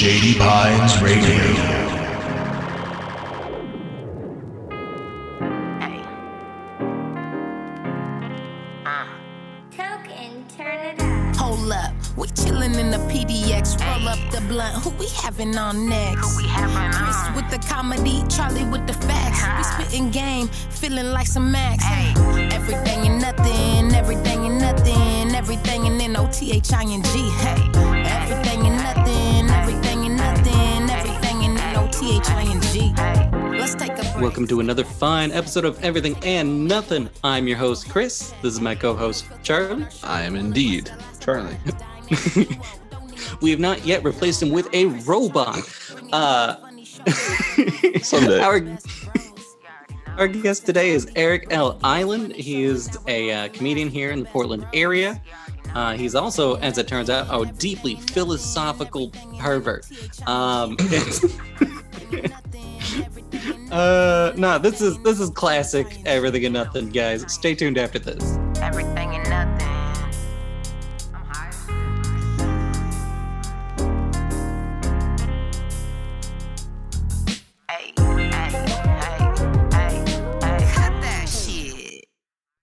Shady Pines Radio. Hold up, we chillin' in the PDX. Roll up the blunt. Who we having on next? we having Chris on? with the comedy, Charlie with the facts. We spittin' game, feeling like some max. Hey. Everything and nothing, everything and nothing, everything and then O-T-H-I-N-G. Hey, everything and nothing, everything and nothing, everything and. Let's take a break. Welcome to another fine episode of Everything and Nothing. I'm your host, Chris. This is my co host, Charlie. I am indeed Charlie. We have not yet replaced him with a robot. Uh, Someday. our, our guest today is Eric L. Island. He is a uh, comedian here in the Portland area. Uh, he's also, as it turns out, a deeply philosophical pervert. Um, uh, no, this is this is classic everything and nothing, guys. Stay tuned after this. Everything and nothing. I'm high. Hey, hey, hey, hey, hey. Cut that shit.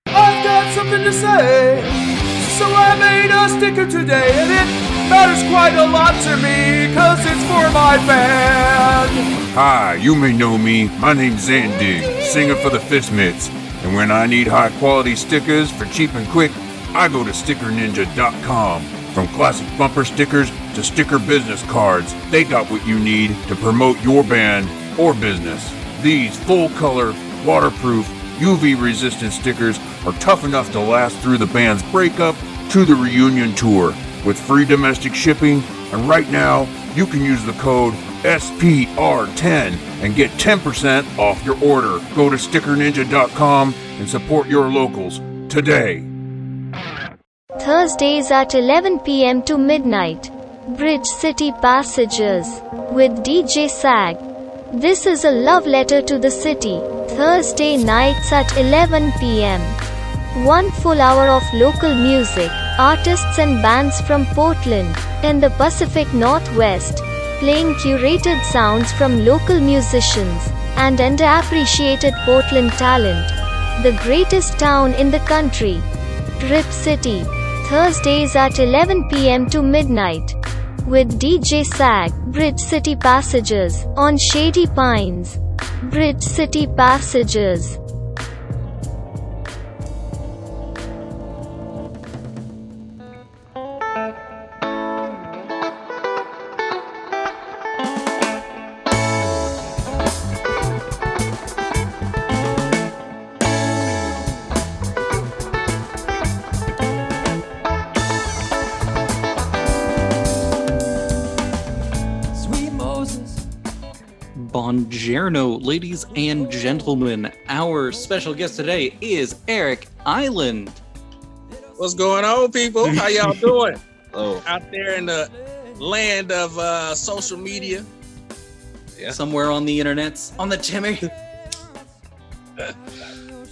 I've got something to say. So I made a sticker today, and it matters quite a lot to me, cause it's for my band. Hi, you may know me. My name's Zandig, singer for the Fist Mitts. And when I need high quality stickers for cheap and quick, I go to stickerninja.com. From classic bumper stickers to sticker business cards, they got what you need to promote your band or business. These full color, waterproof, UV resistant stickers are tough enough to last through the band's breakup to the reunion tour with free domestic shipping. And right now, you can use the code SPR10 and get 10% off your order. Go to stickerninja.com and support your locals today. Thursdays at 11 pm to midnight. Bridge City Passages with DJ Sag. This is a love letter to the city. Thursday nights at 11 pm. One full hour of local music, artists and bands from Portland and the Pacific Northwest, playing curated sounds from local musicians and underappreciated Portland talent. The greatest town in the country. Rip City, Thursdays at 11 pm to midnight. With DJ Sag, Bridge City Passages, on Shady Pines. Bridge City Passages. Buongiorno, ladies and gentlemen. Our special guest today is Eric Island. What's going on, people? How y'all doing Oh, out there in the land of uh, social media? Yeah. Somewhere on the internets, on the Timmy.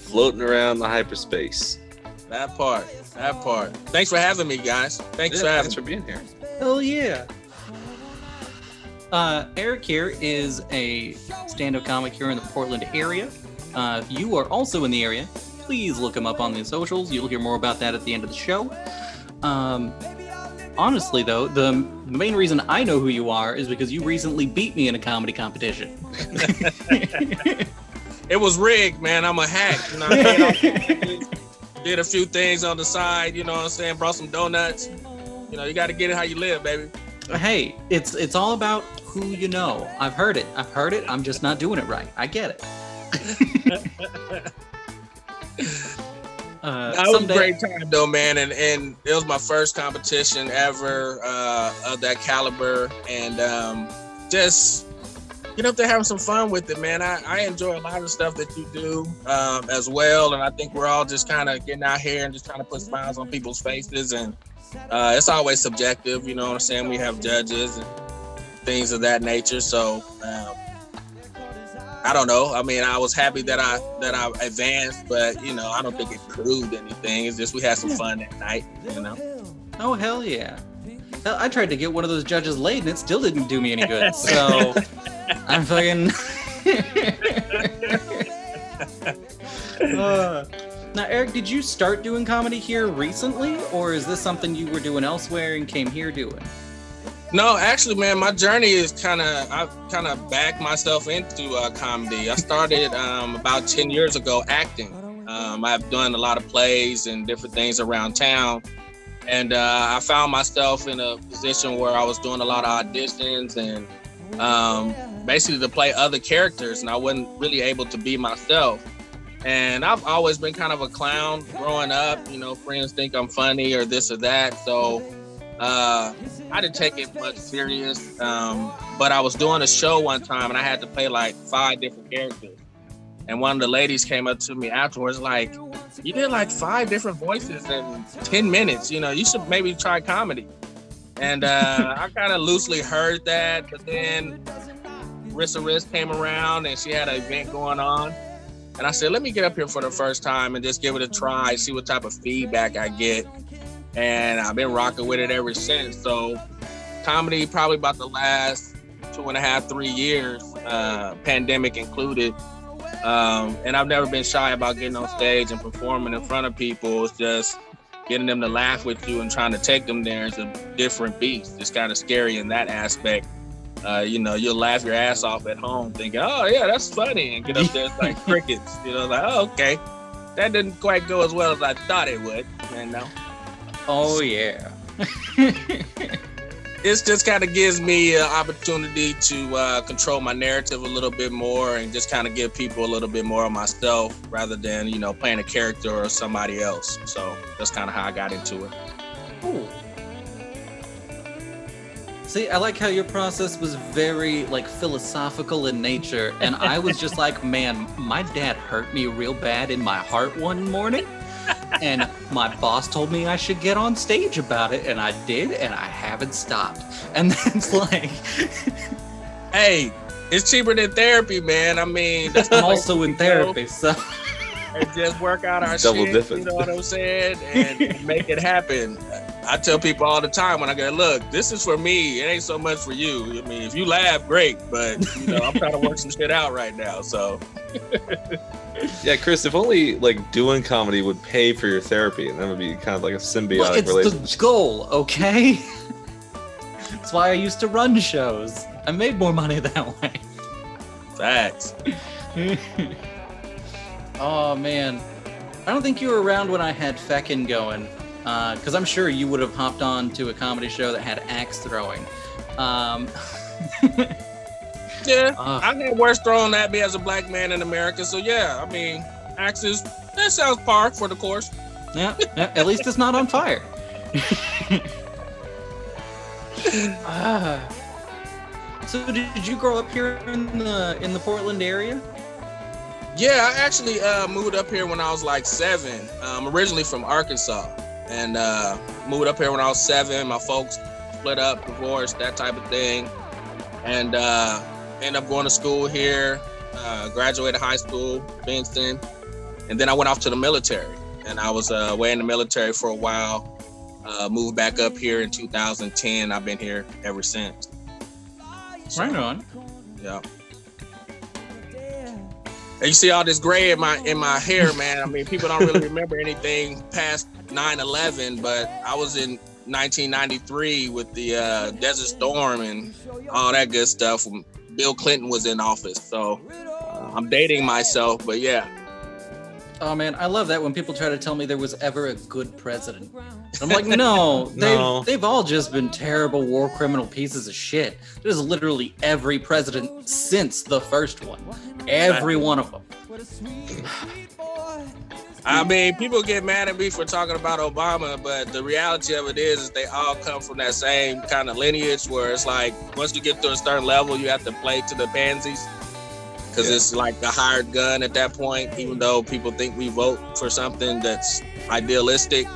floating around the hyperspace. That part, that part. Thanks for having me, guys. Thanks for having thanks for being here. Hell yeah. Uh, Eric here is a stand-up comic here in the Portland area. Uh, if you are also in the area, please look him up on the socials. You'll hear more about that at the end of the show. Um, honestly, though, the, the main reason I know who you are is because you recently beat me in a comedy competition. It was rigged, man. I'm a hack. You know what I mean? Did a few things on the side, you know what I'm saying? Brought some donuts. You know, you got to get it how you live, baby. Hey, it's it's all about who you know. I've heard it. I've heard it. I'm just not doing it right. I get it. uh, That was a great time though, man, and and it was my first competition ever uh, of that caliber, and um, just get up there having some fun with it, man. I, I enjoy a lot of the stuff that you do um, as well, and I think we're all just kind of getting out here and just trying to put smiles on people's faces, and uh, it's always subjective, you know what I'm saying? We have judges and things of that nature, so. Um, I don't know. I mean, I was happy that I that I advanced, but you know, I don't think it proved anything. It's just we had some fun that night, you know. Oh hell yeah! Hell, I tried to get one of those judges laid and it still didn't do me any good. So I'm fucking. Uh, now, Eric, did you start doing comedy here recently, or is this something you were doing elsewhere and came here doing? No, actually, man, my journey is kind of I've kind of backed myself into uh, comedy. I started um, about ten years ago acting. Um, I've done a lot of plays and different things around town, and uh, I found myself in a position where I was doing a lot of auditions and um, basically to play other characters, and I wasn't really able to be myself. And I've always been kind of a clown growing up. You know, friends think I'm funny or this or that, so uh, I didn't take it much serious. Um, but I was doing a show one time and I had to play like five different characters. And one of the ladies came up to me afterwards, like, you did like five different voices in 10 minutes. You know, you should maybe try comedy. And uh, I kind of loosely heard that. But then Rissa Riz came around and she had an event going on. And I said, let me get up here for the first time and just give it a try, see what type of feedback I get and I've been rocking with it ever since. So, comedy probably about the last two and a half, three years, uh, pandemic included. Um, and I've never been shy about getting on stage and performing in front of people. It's just getting them to laugh with you and trying to take them there is a different beast. It's kind of scary in that aspect. Uh, you know, you'll laugh your ass off at home thinking, oh, yeah, that's funny. And get up there, it's like crickets. You know, like, oh, okay. That didn't quite go as well as I thought it would. You know? Oh yeah. This just kind of gives me an opportunity to uh, control my narrative a little bit more and just kind of give people a little bit more of myself rather than you know playing a character or somebody else. So that's kind of how I got into it. Ooh. See, I like how your process was very like philosophical in nature, and I was just like, man, my dad hurt me real bad in my heart one morning, and my boss told me I should get on stage about it, and I did, and I haven't stopped. And then it's like, Hey, it's cheaper than therapy, man. I mean, that's I'm also in therapy, so and just work out our Double shit. dipping. You know what I'm saying? And make it happen. I tell people all the time when I go, look, this is for me. It ain't so much for you. I mean, if you laugh, great, but you know, I'm trying to work some shit out right now. So Yeah, Chris, if only like doing comedy would pay for your therapy, and that would be kind of like a symbiotic well, it's relationship. the goal, okay? That's why I used to run shows. I made more money that way. facts. oh man, I don't think you were around when I had Feckin going, because I'm sure you would have hopped on to a comedy show that had axe throwing. Um, Yeah, Ugh. I get worse thrown at me as a black man in America. So yeah, I mean, axes. That sounds par for the course. yeah, yeah, at least it's not on fire. Ah. so did you grow up here in the in the Portland area? Yeah, I actually uh, moved up here when I was like seven. I'm originally from Arkansas, and uh, moved up here when I was seven. My folks split up, divorced, that type of thing, and uh, ended up going to school here. Uh, graduated high school, Benson, and then I went off to the military. And I was uh, away in the military for a while. Uh, moved back up here in 2010. I've been here ever since. So, Right on. yeah. And you see all this gray in my in my hair, man. I mean, people don't really remember anything past 9/11, but I was in 1993 with the uh, Desert Storm and all that good stuff. When Bill Clinton was in office, so uh, I'm dating myself, but yeah, Oh man, I love that when people try to tell me there was ever a good president. I'm like, no, they've, No. they've all just been terrible war criminal pieces of shit. There's literally every president since the first one. Every one of them. I mean, people get mad at me for talking about Obama, but the reality of it is, is they all come from that same kind of lineage where it's like once you get to a certain level, you have to play to the pansies because Yeah. it's like a hired gun at that point. Even though people think we vote for something that's idealistic,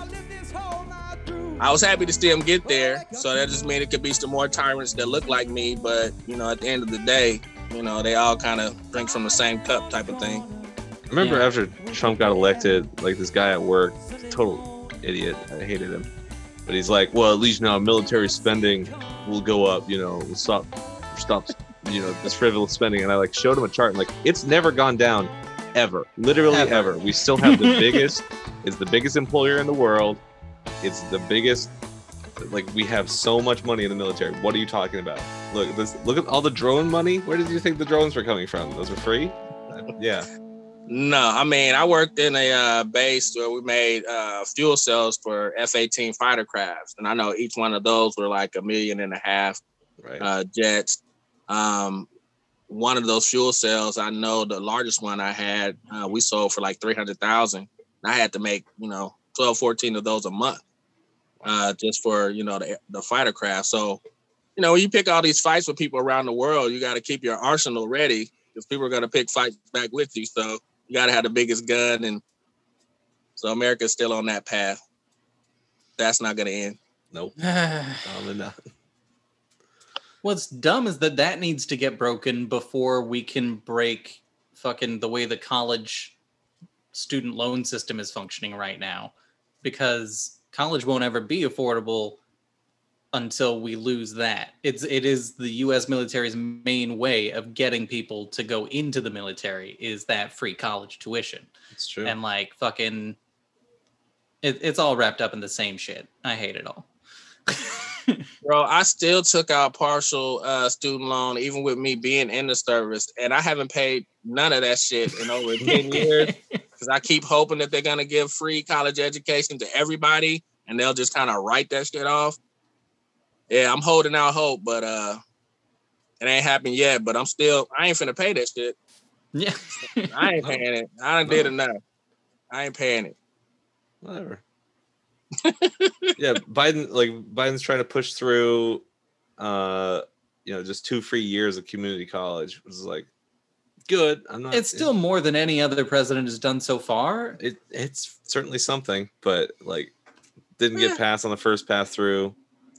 I was happy to see him get there. So that just means it could be some more tyrants that look like me, but you know, at the end of the day, you know, they all kind of drink from the same cup, type of thing. I remember Yeah. after Trump got elected, like this guy at work, total idiot. I hated him. But he's like, well, at least now military spending will go up. You know, we'll stop, stop, you know, this frivolous spending. And I like showed him a chart, and like it's never gone down, ever, literally Ever. ever. We still have the biggest. is the biggest employer in the world. It's the biggest. Like we have so much money in the military. What are you talking about? Look, this. Look at all the drone money. Where did you think the drones were coming from? Those were free. Yeah. No, I mean I worked in a uh, base where we made uh, fuel cells for F-18 fighter crafts, and I know each one of those were like a million and a half Right. uh, jets. Um, one of those fuel cells, I know the largest one I had, uh, we sold for like three hundred thousand. I had to make you know 12, 14 of those a month, uh, just for you know the, the fighter craft. So, you know, when you pick all these fights with people around the world, you got to keep your arsenal ready because people are going to pick fights back with you. So you got to have the biggest gun, and so America's still on that path. That's not going to end. nope. Probably not. What's dumb is that that needs to get broken before we can break fucking the way the college student loan system is functioning right now. Because college won't ever be affordable until we lose that. It's it is the US military's main way of getting people to go into the military is that free college tuition. It's true. And like fucking it, it's all wrapped up in the same shit. I hate it all. Bro, I still took out partial uh, student loan, even with me being in the service, and I haven't paid none of that shit in over 10 years because I keep hoping that they're gonna give free college education to everybody and they'll just kind of write that shit off. Yeah, I'm holding out hope, but uh it ain't happened yet. But I'm still I ain't finna pay that shit. Yeah. I ain't paying it. I done did enough. I ain't paying it. Whatever. yeah, Biden like Biden's trying to push through uh you know just two free years of community college. Which is like good. I'm not it's still more than any other president has done so far. it it's certainly something, but like didn't get Eh. passed on the first pass through.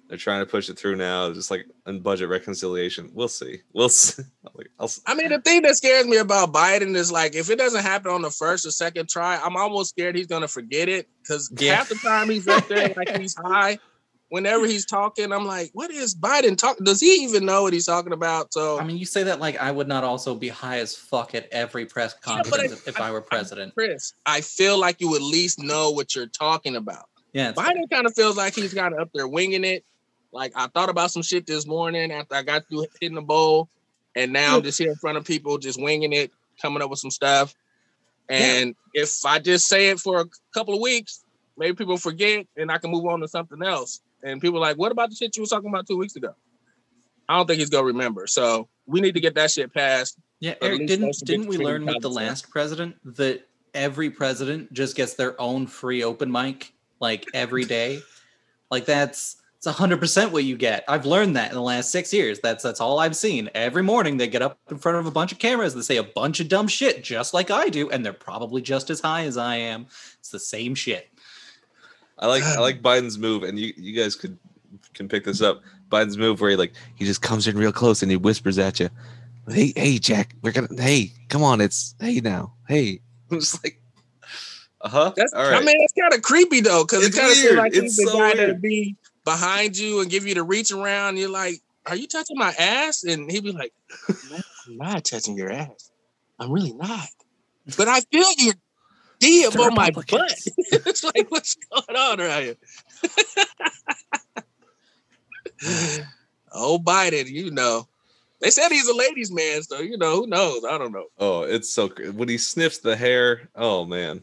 They're trying to push it through now, just like in budget reconciliation. We'll see. We'll see. Like, I'll, s- I mean, the thing that scares me about Biden is like if it doesn't happen on the first or second try, I'm almost scared he's gonna forget it because Yeah. half the time he's up there like he's high. Whenever he's talking, I'm like, what is Biden talking? Does he even know what he's talking about? So I mean, you say that like I would not also be high as fuck at every press Yeah, conference I- if- if I were president. Chris, I feel like you at least know what you're talking about. Yeah, Biden kind of feels like he's kind of up there winging it. Like I thought about some shit this morning after I got through hitting the bowl, and now I'm just here in front of people, just winging it, coming up with some stuff. And if I just say it for a couple of weeks, maybe people forget, and I can move on to something else. And people are like, "What about the shit you was talking about two weeks ago?" I don't think he's gonna remember. So we need to get that shit passed. Yeah, Eric, didn't those should be didn't we learn with the last president that every president just gets their own free open mic like every day? like that's it's hundred percent what you get. I've learned that in the last six years. That's that's all I've seen. Every morning they get up in front of a bunch of cameras that say a bunch of dumb shit, just like I do, and they're probably just as high as I am. It's the same shit. I like I like Biden's move, and you you guys could can pick this up. Biden's move where he like he just comes in real close and he whispers at you, "Hey, hey, Jack, we're gonna hey, come on, it's hey now, hey." I'm just like, uh huh. That's All right. I mean, it's kind of creepy though, because it kind of feels like he's It's the so guy that'll be behind you and give you the reach around. You're like, "Are you touching my ass?" And he'd be like, "No, "I'm not touching your ass. I'm really not." But I feel your D up on my butt. It's like, what's going on around here? oh, Biden, you know. They said he's a ladies' man, so you know who knows. I don't know. oh, it's so cr- when he sniffs the hair. Oh man.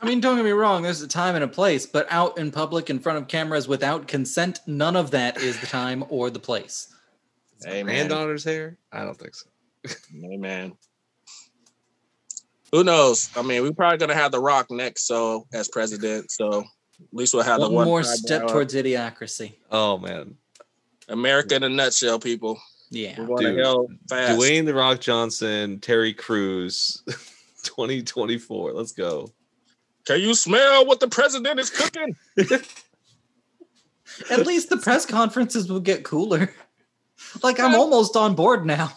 I mean, don't get me wrong, there's a time and a place, but out in public in front of cameras without consent, none of that is the time or the place. Hey, man. Granddaughter's hair? I don't think so. Hey, Amen. Who knows? I mean, we're probably gonna have The Rock next, so as president. So at least we'll have One the one more step up. towards idiocracy. Oh man. America in a nutshell, people. Yeah. We're going to Dude, hell fast. Dwayne the Rock Johnson, Terry Crews, 2024. Let's go. Can you smell what the president is cooking? At least the press conferences will get cooler. Like I'm almost on board now.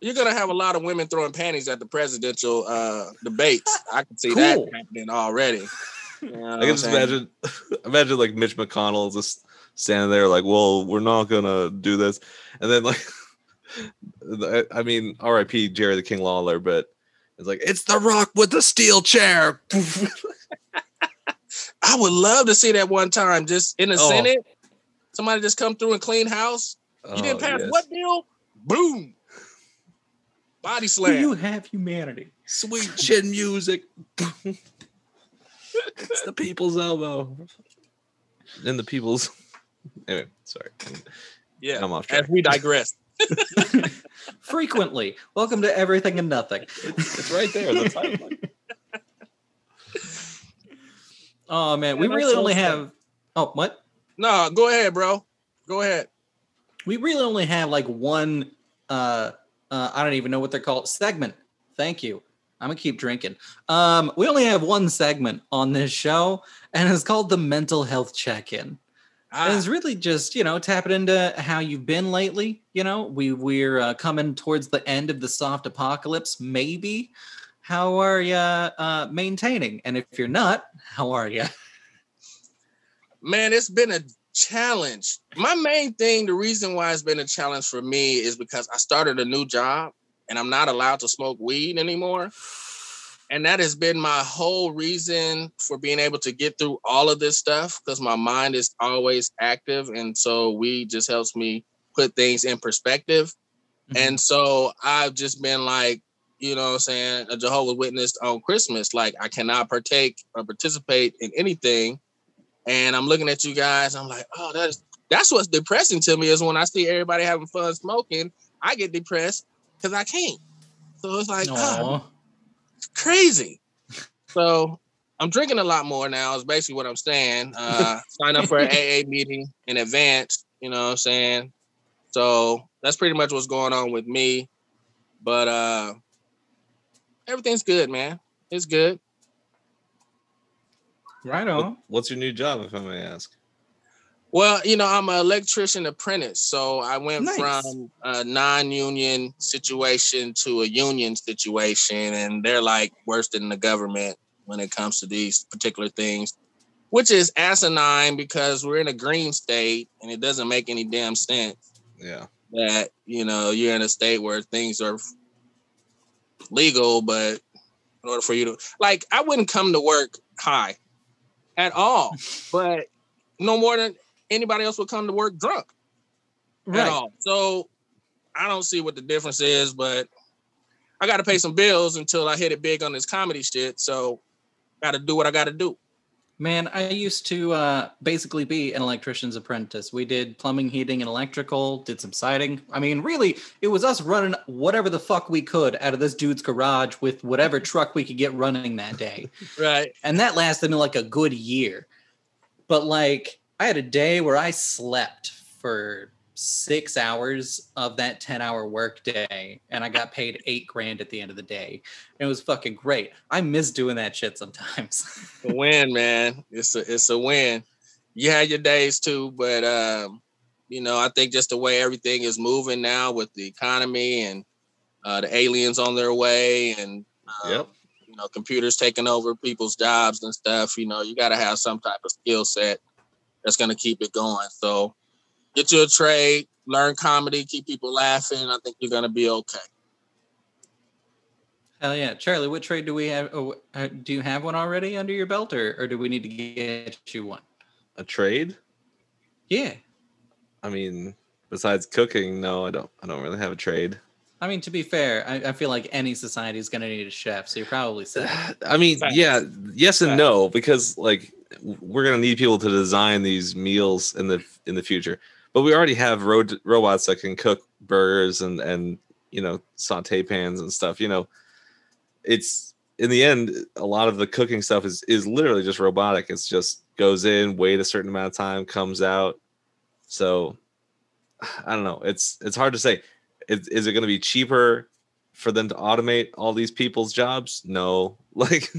You're gonna have a lot of women throwing panties at the presidential uh debates. I can see that happening already. You know I can just saying? imagine, imagine like Mitch McConnell just standing there, like, "Well, we're not gonna do this," and then like, I- I mean, R.I.P. Jerry the King Lawler, but it's like it's the Rock with the steel chair. I would love to see that one time, just in the Oh. Senate. Somebody just come through and clean house. You didn't Oh, pass yes. what bill? Boom. Body Do slam. you have humanity? Sweet chin music. it's the people's elbow. And the people's. Anyway, sorry. yeah. I'm off As track. we digress. Frequently. Welcome to Everything and Nothing. It's right there. The timeline. Oh man, we really only have. Oh, what? No, go ahead, bro. Go ahead. We really only have like one. uh uh I don't even know what they're called. Segment. Thank you. I'm gonna keep drinking. Um, we only have one segment on this show, and it's called the mental health check-in. And Ah, it's really just you know tapping into how you've been lately. You know, we we're uh, coming towards the end of the soft apocalypse. Maybe, how are you uh, maintaining? And if you're not, how are you? man, it's been a challenge. My main thing, the reason why it's been a challenge for me is because I started a new job and I'm not allowed to smoke weed anymore. And that has been my whole reason for being able to get through all of this stuff because my mind is always active. And so weed just helps me put things in perspective. Mm-hmm. And so I've just been like, you know what I'm saying, a Jehovah's Witness on Christmas. Like I cannot partake or participate in anything. And I'm looking at you guys, I'm like, oh, that is that's what's depressing to me is when I see everybody having fun smoking, I get depressed because I can't. So it's like, ah, Aw. crazy. So I'm drinking a lot more now, is basically what I'm saying. Uh sign up for an AA meeting in advance, you know what I'm saying? So that's pretty much what's going on with me. But uh everything's good, man. It's good. Right What- on. what's your new job, if I may ask? Well, you know, I'm an electrician apprentice, so I went Nice. from a non-union situation to a union situation, and they're like worse than the government when it comes to these particular things, which is asinine because we're in a green state and it doesn't make any damn sense Yeah. that you know you're in a state where things are legal, but in order for you to like, I wouldn't come to work high at all, but no more than anybody else would come to work drunk at all. So I don't see what the difference is, but I got to pay some bills until I hit it big on this comedy shit. So got to do what I got to do. Man, I used to uh, basically be an electrician's apprentice. We did plumbing, heating, and electrical, did some siding. I mean, really, it was us running whatever the fuck we could out of this dude's garage with whatever truck we could get running that day. Right. And that lasted me like a good year. But like, I had a day where I slept for six hours of that 10 hour work day and I got paid eight grand at the end of the day. And it was fucking great. I miss doing that shit sometimes. a win, man. It's a it's a win. You had your days too, but um, you know, I think just the way everything is moving now with the economy and uh, the aliens on their way and um, Yep. you know, computers taking over people's jobs and stuff, you know, you gotta have some type of skill set that's gonna keep it going. So get you a trade, learn comedy, keep people laughing. I think you're gonna be okay. Hell yeah. Charlie, what trade do we have? Oh, uh, do you have one already under your belt or, or do we need to get you one? A trade? Yeah. I mean, besides cooking, no, I don't. I don't really have a trade. I mean, to be fair, I, I feel like any society is going to need a chef. So you're probably set. I mean, Facts. yeah, yes and Facts. no, because like we're gonna need people to design these meals in the in the future. But we already have ro- robots that can cook burgers and and you know saute pans and stuff. You know, it's in the end a lot of the cooking stuff is is literally just robotic. It's just goes in, wait a certain amount of time, comes out. So I don't know. It's it's hard to say. Is, is it going to be cheaper for them to automate all these people's jobs? No. Like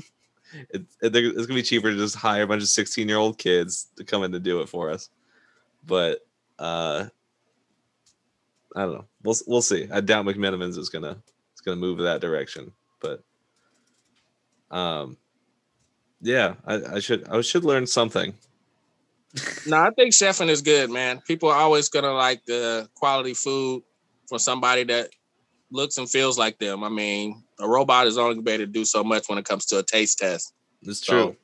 it, it, it's going to be cheaper to just hire a bunch of 16 year old kids to come in to do it for us. But uh I don't know. We'll we'll see. I doubt McMenamins is gonna is gonna move in that direction. But um yeah, I, I should I should learn something. No, I think chefing is good, man. People are always gonna like the quality food from somebody that looks and feels like them. I mean, a robot is only able to do so much when it comes to a taste test. It's So- true.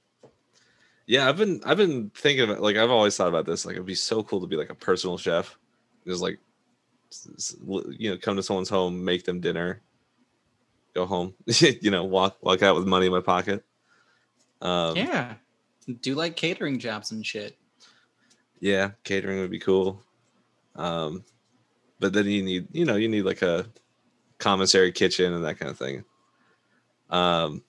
Yeah, I've been I've been thinking about like I've always thought about this. Like it'd be so cool to be like a personal chef. Just like you know, come to someone's home, make them dinner, go home. you know, walk walk out with money in my pocket. Um, yeah. Do like catering jobs and shit. yeah, catering would be cool. Um, but then you need you know you need like a commissary kitchen and that kind of thing. Um,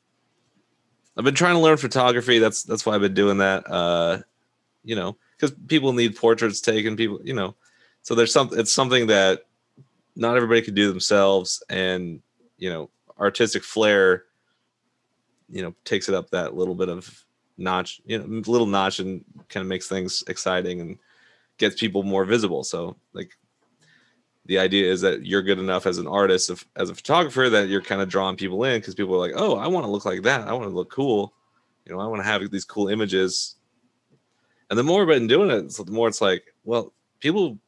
I've been trying to learn photography. That's that's why I've been doing that. Uh, you know, because people need portraits taken. People, you know, so there's some. It's something that not everybody can do themselves, and you know, artistic flair. You know, takes it up that little bit of notch. You know, little notch, and kind of makes things exciting and gets people more visible. So like the idea is that you're good enough as an artist of, as a photographer that you're kind of drawing people in because people are like oh i want to look like that. I want to look cool. You know i want to have these cool images. And the more i've been doing it the more it's like well people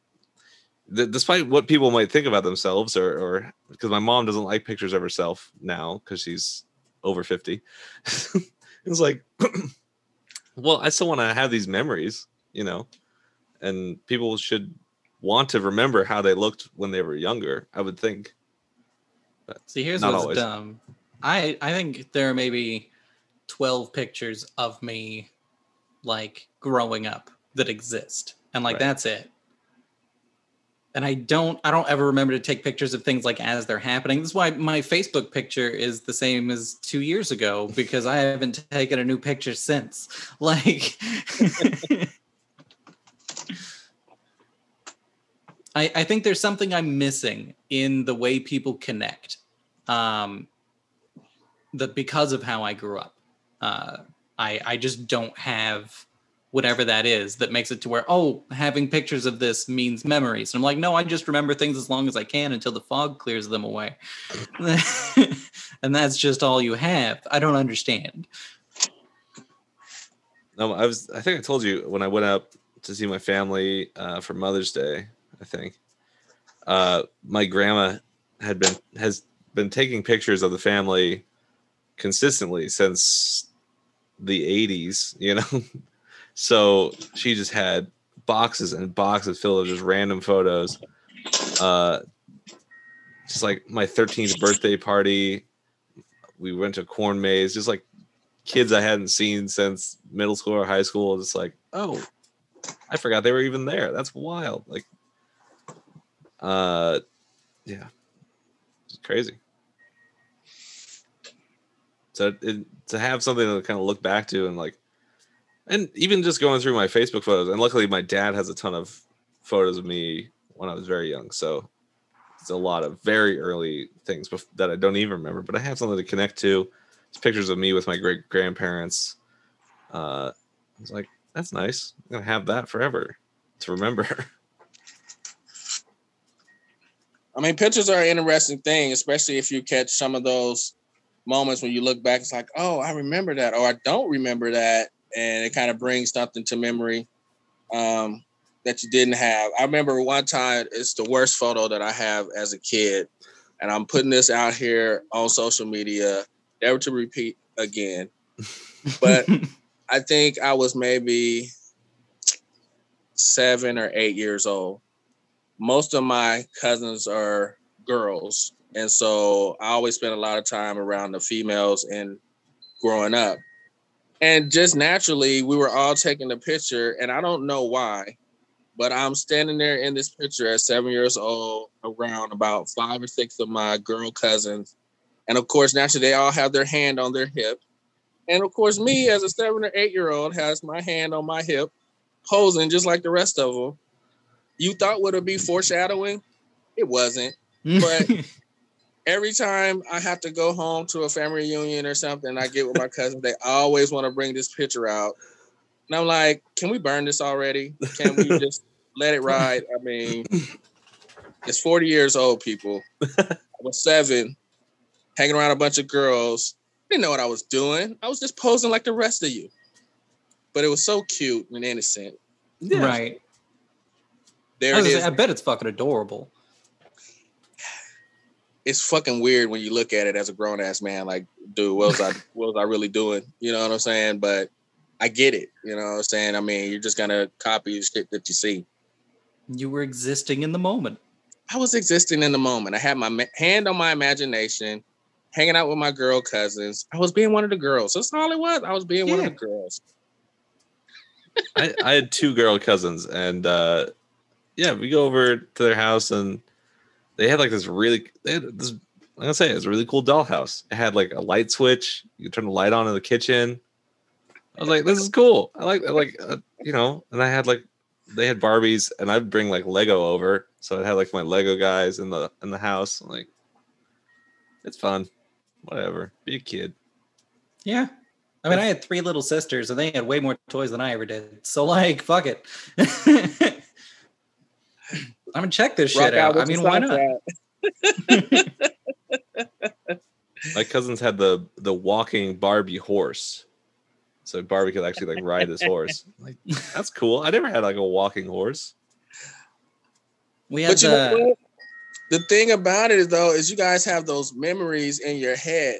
th- despite what people might think about themselves or or because my mom doesn't like pictures of herself now because she's over 50 it's like well i still want to have these memories you know? And people should want to remember how they looked when they were younger i would think but See, here's what's always. dumb. I I think there are maybe twelve pictures of me, like growing up, that exist, and like Right. that's it. And I don't I don't ever remember to take pictures of things like as they're happening. This is why my Facebook picture is the same as two years ago because I haven't taken a new picture since. Like. I, I think there's something I'm missing in the way people connect. Um, that because of how I grew up, uh, I I just don't have whatever that is that makes it to where oh having pictures of this means memories. And I'm like no, I just remember things as long as I can until the fog clears them away, and that's just all you have. I don't understand. no i was i think i told you when i went up to see my family uh, for mother's day i think. Uh, my grandma had been has been taking pictures of the family consistently since the 80s you know? So she just had boxes and boxes filled of just random photos. Uh just like my 13th birthday party we went to corn maze just like kids i hadn't seen since middle school or high school just like oh i forgot they were even there. That's wild. Like uh yeah. It's crazy. So it, to have something to kind of look back to and like and even just going through my facebook photos and luckily my dad has a ton of photos of me when i was very young so it's a lot of very early things that i don't even remember but i have something to connect to. It's pictures of me with my great grandparents. Uh i was like that's nice. I'm gonna have that forever to remember I mean, pictures are an interesting thing, especially if you catch some of those moments when you look back. It's like, oh, I remember that, or I don't remember that, and it kind of brings something to memory um, that you didn't have. I remember one time. It's the worst photo that I have as a kid, and I'm putting this out here on social media, never to repeat again. But I think I was maybe seven or eight years old. Most of my cousins are girls. And so I always spent a lot of time around the females and growing up. And just naturally, we were all taking the picture. And I don't know why, but I'm standing there in this picture at seven years old, around about five or six of my girl cousins. And of course, naturally, they all have their hand on their hip. And of course, me as a seven or eight year old has my hand on my hip, posing just like the rest of them. You thought would it be foreshadowing? It wasn't. But every time I have to go home to a family reunion or something, I get with my cousins, they always want to bring this picture out. And I'm like, can we burn this already? Can we just let it ride? I mean, it's 40 years old, people. I was seven, hanging around a bunch of girls, didn't know what I was doing. I was just posing like the rest of you. But it was so cute and innocent. Right. There I, it was gonna is. say, I bet it's fucking adorable. It's fucking weird when you look at it as a grown ass man. Like, dude, what was I what was I really doing? You know what I'm saying? But I get it. You know what I'm saying? I mean, you're just gonna copy the shit that you see. You were existing in the moment. I was existing in the moment. I had my ma- hand on my imagination, hanging out with my girl cousins. I was being one of the girls. That's all it was. I was being one of the girls. I, I had two girl cousins, and uh, yeah, we go over to their house, and they had like this really, they had this. I'm gonna say it's a really cool dollhouse. It had like a light switch. You could turn the light on in the kitchen. I was like, this is cool. I like, I like, uh, you know. And I had like, they had Barbies, and I'd bring like Lego over, so I had like my Lego guys in the in the house. I'm like, it's fun. Whatever. Be a kid. Yeah. I mean, I had three little sisters, and they had way more toys than I ever did. So, like, fuck it. I'm gonna check this Rock shit out. I mean, why not? my cousins had the the walking Barbie horse. So Barbie could actually like ride this horse. Like that's cool. I never had like a walking horse. We had But you know the what? The thing about it is though, is you guys have those memories in your head.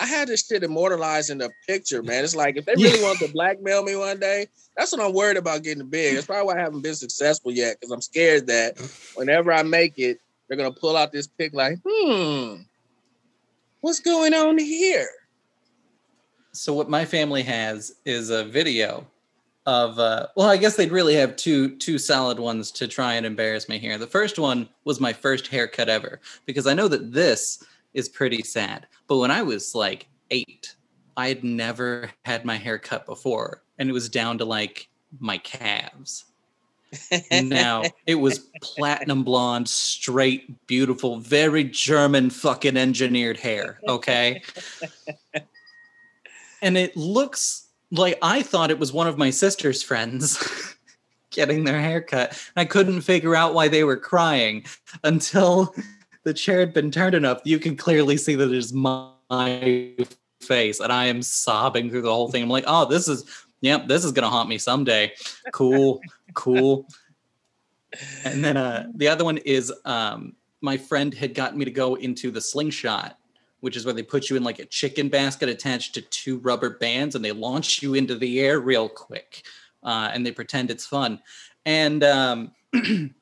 I had this shit immortalized in a picture, man. It's like if they really want to blackmail me one day, that's what I'm worried about getting big. That's probably why I haven't been successful yet, because I'm scared that whenever I make it, they're gonna pull out this pic like, hmm, what's going on here? so what my family has is a video of uh well i guess they'd really have two two solid ones to try and embarrass me here the first one was my first haircut ever because i know that this is pretty sad but when i was like eight i had never had my hair cut before and it was down to like my calves now it was platinum blonde straight beautiful very german fucking engineered hair okay and it looks like I thought it was one of my sister's friends getting their hair cut. I couldn't figure out why they were crying until the chair had been turned enough. You can clearly see that it is my face, and I am sobbing through the whole thing. I'm like, oh, this is, yep, this is gonna haunt me someday. Cool, cool. And then uh, the other one is um, my friend had gotten me to go into the slingshot which is where they put you in like a chicken basket attached to two rubber bands and they launch you into the air real quick uh, and they pretend it's fun and um,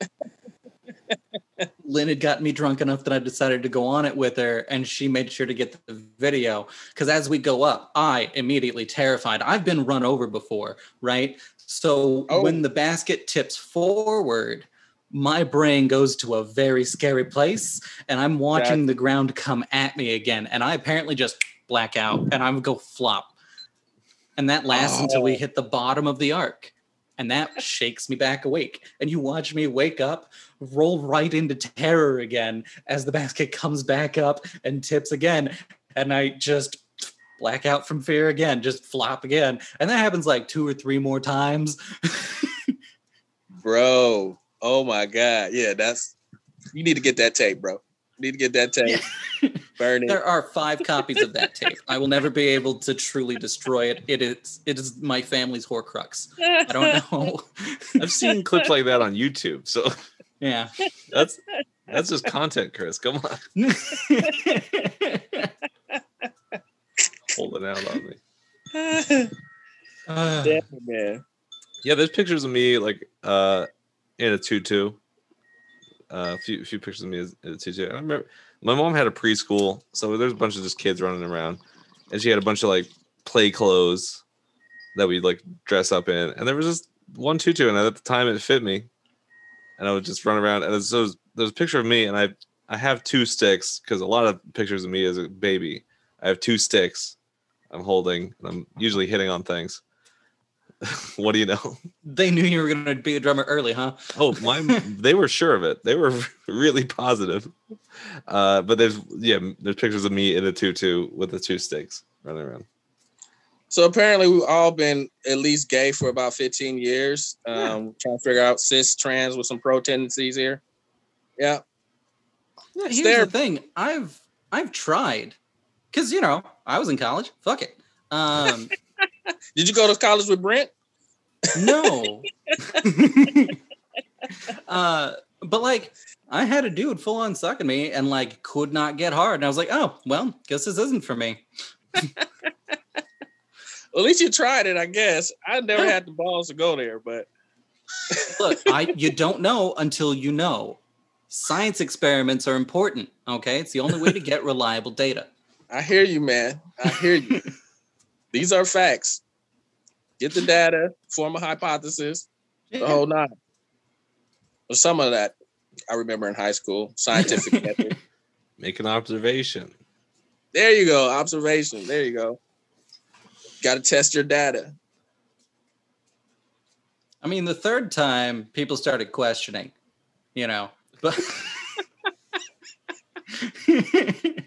lynn had gotten me drunk enough that i decided to go on it with her and she made sure to get the video because as we go up i immediately terrified i've been run over before right so Oh. when the basket tips forward my brain goes to a very scary place and I'm watching the ground come at me again. And I apparently just black out and I would go flop. And that lasts until we oh. hit the bottom of the arc. And that shakes me back awake. And you watch me wake up, roll right into terror again as the basket comes back up and tips again. And I just black out from fear again, just flop again. And that happens like two or three more times. Bro, oh my god. Yeah, that's you need to get that tape, bro. You need to get that tape. Burn it. There are five copies of that tape. I will never be able to truly destroy it. It is it is my family's horcrux. I don't know. I've seen clips like that on YouTube. So yeah. that's that's just content, Chris. Come on. Hold it out on me. Uh, Definitely, man. Yeah, there's pictures of me like uh in a tutu. Uh, a few few pictures of me in a tutu. I remember my mom had a preschool, so there's a bunch of just kids running around, and she had a bunch of like play clothes that we'd like dress up in, and there was just one tutu, and at the time it fit me, and I would just run around. And there's, there's a picture of me, and I I have two sticks because a lot of pictures of me as a baby, I have two sticks I'm holding, and I'm usually hitting on things. what do you know? they knew you were gonna be a drummer early, huh? Oh, my! they were sure of it. They were really positive. Uh, but there's yeah, there's pictures of me in a tutu with the two sticks running around. So apparently we've all been at least gay for about 15 years. Um, trying to figure out cis trans with some pro tendencies here. Yeah. Yeah, It's here's there. the thing. I've I've tried because you know I was in college. Fuck it. Um, Did you go to college with Brent? no. uh, but like I had a dude full on sucking me and like could not get hard, and I was like, oh well, guess this isn't for me. Well, at least you tried it, I guess. I never had the balls to go there, but Look, I you don't know until you know. Science experiments are important. Okay, it's the only way to get reliable data. I hear you, man. I hear you. These are facts. Get the data, form a hypothesis, the whole nine. Or some of that I remember in high school, scientific method. Make an observation. There you go. Observation. There you go. Got to test your data. I mean, the third time people started questioning, you know, but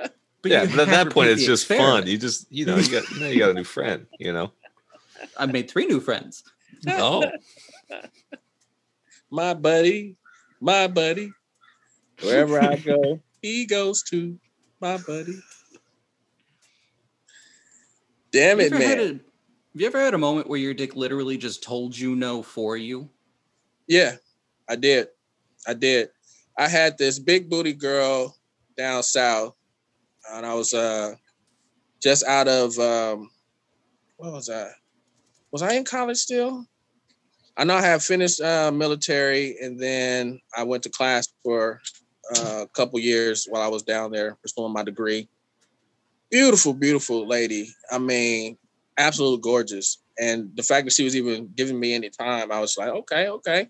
But yeah, but at that point, it's just fun. You just, you know, you got, now you got a new friend. You know. I made three new friends. Oh, My buddy, my buddy. Wherever I go, he goes to my buddy. Damn it, you, man. a, have you ever had a moment where your dick literally just told you no for you? Yeah, I did. I did. I had this big booty girl down south, and I was uh just out of um what was I? Was I in college still? I know I had finished uh, military, and then I went to class for uh, a couple years while I was down there pursuing my degree. Beautiful, beautiful lady. I mean, absolutely gorgeous. And the fact that she was even giving me any time, I was like, okay, okay.